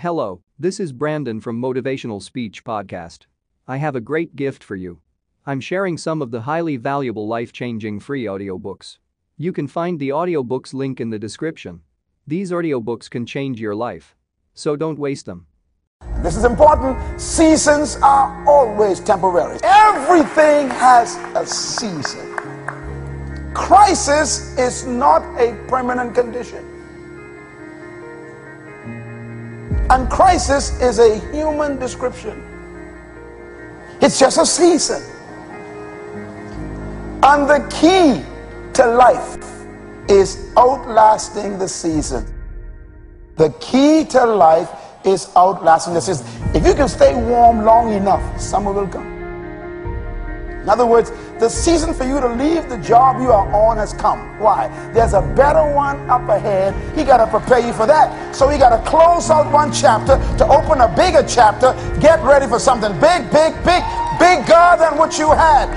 Hello, this is Brandon from Motivational Speech Podcast. I have a great gift for you. I'm sharing some of the highly valuable life changing free audiobooks. You can find the audiobooks link in the description. These audiobooks can change your life. So don't waste them. This is important. Seasons are always temporary. Everything has a season. Crisis is not a permanent condition. And crisis is a human description. It's just a season. And the key to life is outlasting the season. The key to life is outlasting the season. If you can stay warm long enough, summer will come. In other words, the season for you to leave the job you are on has come. Why? There's a better one up ahead. He got to prepare you for that. So he got to close out one chapter to open a bigger chapter. Get ready for something big, big, big, bigger than what you had.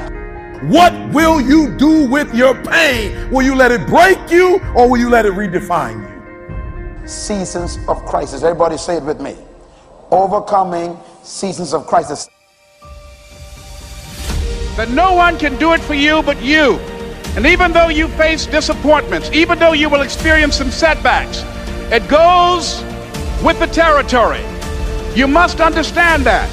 What will you do with your pain? Will you let it break you or will you let it redefine you? Seasons of crisis. Everybody say it with me. Overcoming seasons of crisis that no one can do it for you but you. And even though you face disappointments, even though you will experience some setbacks, it goes with the territory. You must understand that.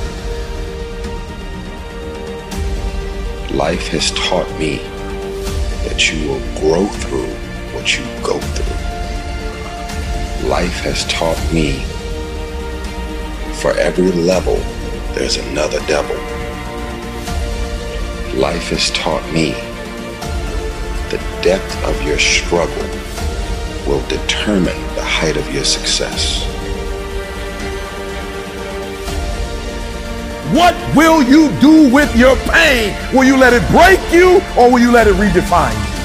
Life has taught me that you will grow through what you go through. Life has taught me for every level, there's another devil life has taught me the depth of your struggle will determine the height of your success. What will you do with your pain? Will you let it break you or will you let it redefine you?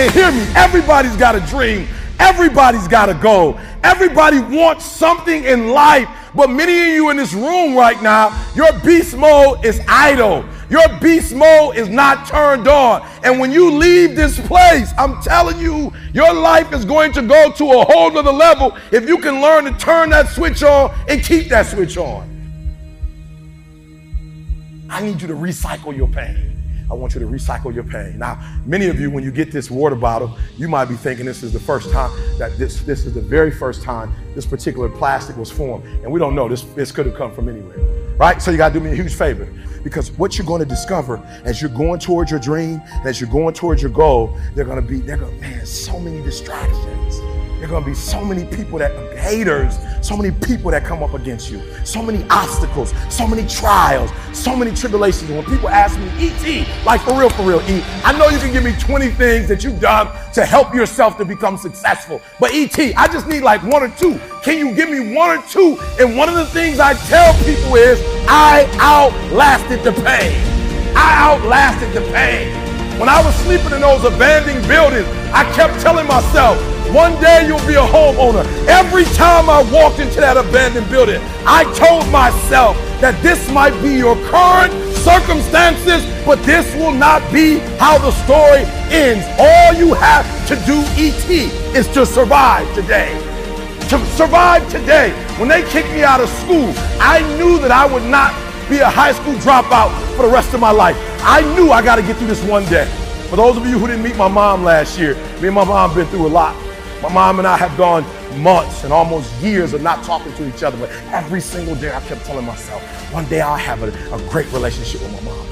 And hear me, everybody's got a dream. Everybody's got a goal. Everybody wants something in life but many of you in this room right now, your beast mode is idle. Your beast mode is not turned on. And when you leave this place, I'm telling you, your life is going to go to a whole other level if you can learn to turn that switch on and keep that switch on. I need you to recycle your pain. I want you to recycle your pain. Now, many of you, when you get this water bottle, you might be thinking this is the first time that this this is the very first time this particular plastic was formed. And we don't know. This this could have come from anywhere. Right? So you gotta do me a huge favor. Because what you're going to discover as you're going towards your dream, as you're going towards your goal, they're gonna be, they're gonna, man, so many distractions. There are going to be so many people that haters, so many people that come up against you, so many obstacles, so many trials, so many tribulations. When people ask me, ET, like for real, for real, E, I know you can give me 20 things that you've done to help yourself to become successful. But ET, I just need like one or two. Can you give me one or two? And one of the things I tell people is, I outlasted the pain. I outlasted the pain. When I was sleeping in those abandoned buildings, I kept telling myself, one day you'll be a homeowner. Every time I walked into that abandoned building, I told myself that this might be your current circumstances, but this will not be how the story ends. All you have to do, ET, is to survive today. To survive today. When they kicked me out of school, I knew that I would not be a high school dropout for the rest of my life. I knew I got to get through this one day. For those of you who didn't meet my mom last year, me and my mom been through a lot. My mom and I have gone months and almost years of not talking to each other, but every single day I kept telling myself, one day I'll have a, a great relationship with my mom.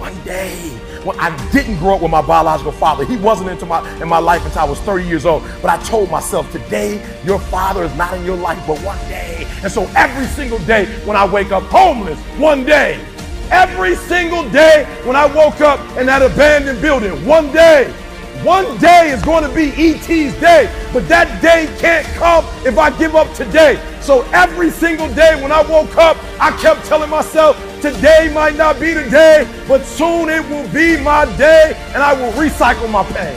One day. When I didn't grow up with my biological father. He wasn't into my in my life until I was 30 years old. But I told myself, today your father is not in your life, but one day. And so every single day when I wake up homeless, one day. Every single day when I woke up in that abandoned building, one day. One day is going to be ET's day, but that day can't come if I give up today. So every single day when I woke up, I kept telling myself, today might not be the day, but soon it will be my day and I will recycle my pain.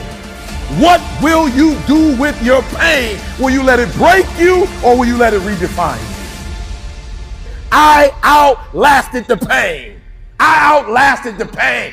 What will you do with your pain? Will you let it break you or will you let it redefine you? I outlasted the pain. I outlasted the pain.